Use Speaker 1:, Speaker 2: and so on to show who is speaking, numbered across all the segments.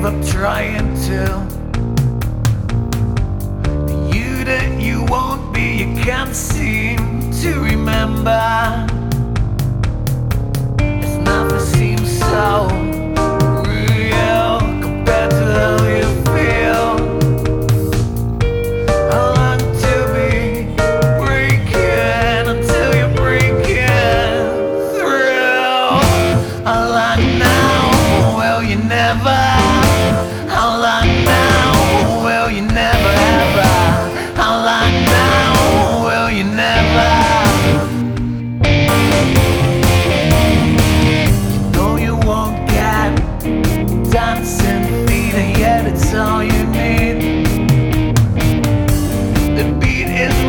Speaker 1: give up trying to. The you that you won't be, you can't seem to remember. It's nothing seems so real compared to how you feel. I to be breaking until you're breaking through. I now, well, you never.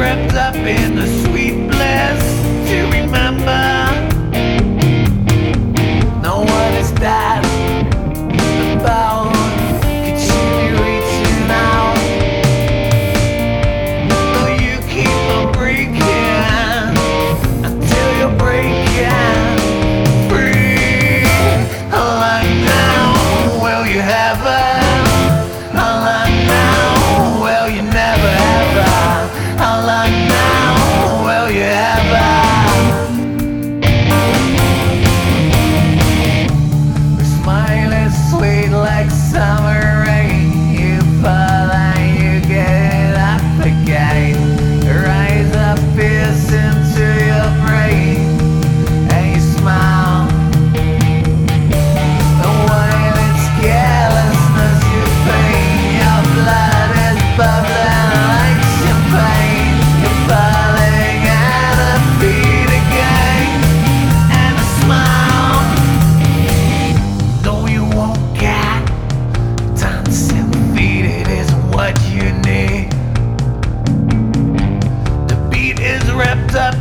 Speaker 1: wrapped up in the sweet bliss to remember. No one is that about. Be out? You keep on breaking until you're free. Like now, will you have a like summer rain. You fall and you get up again.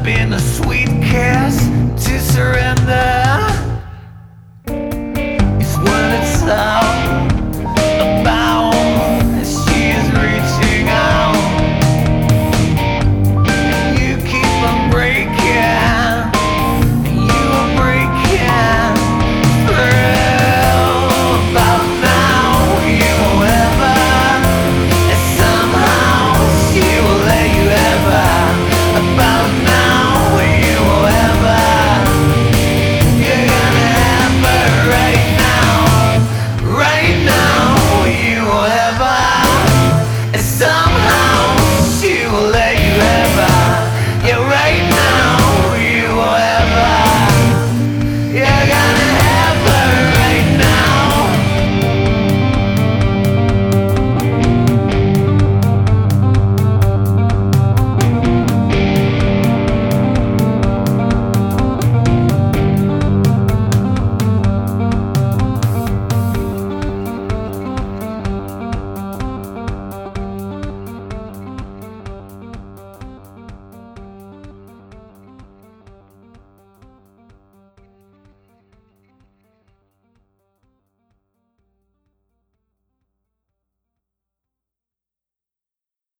Speaker 1: In the sweet.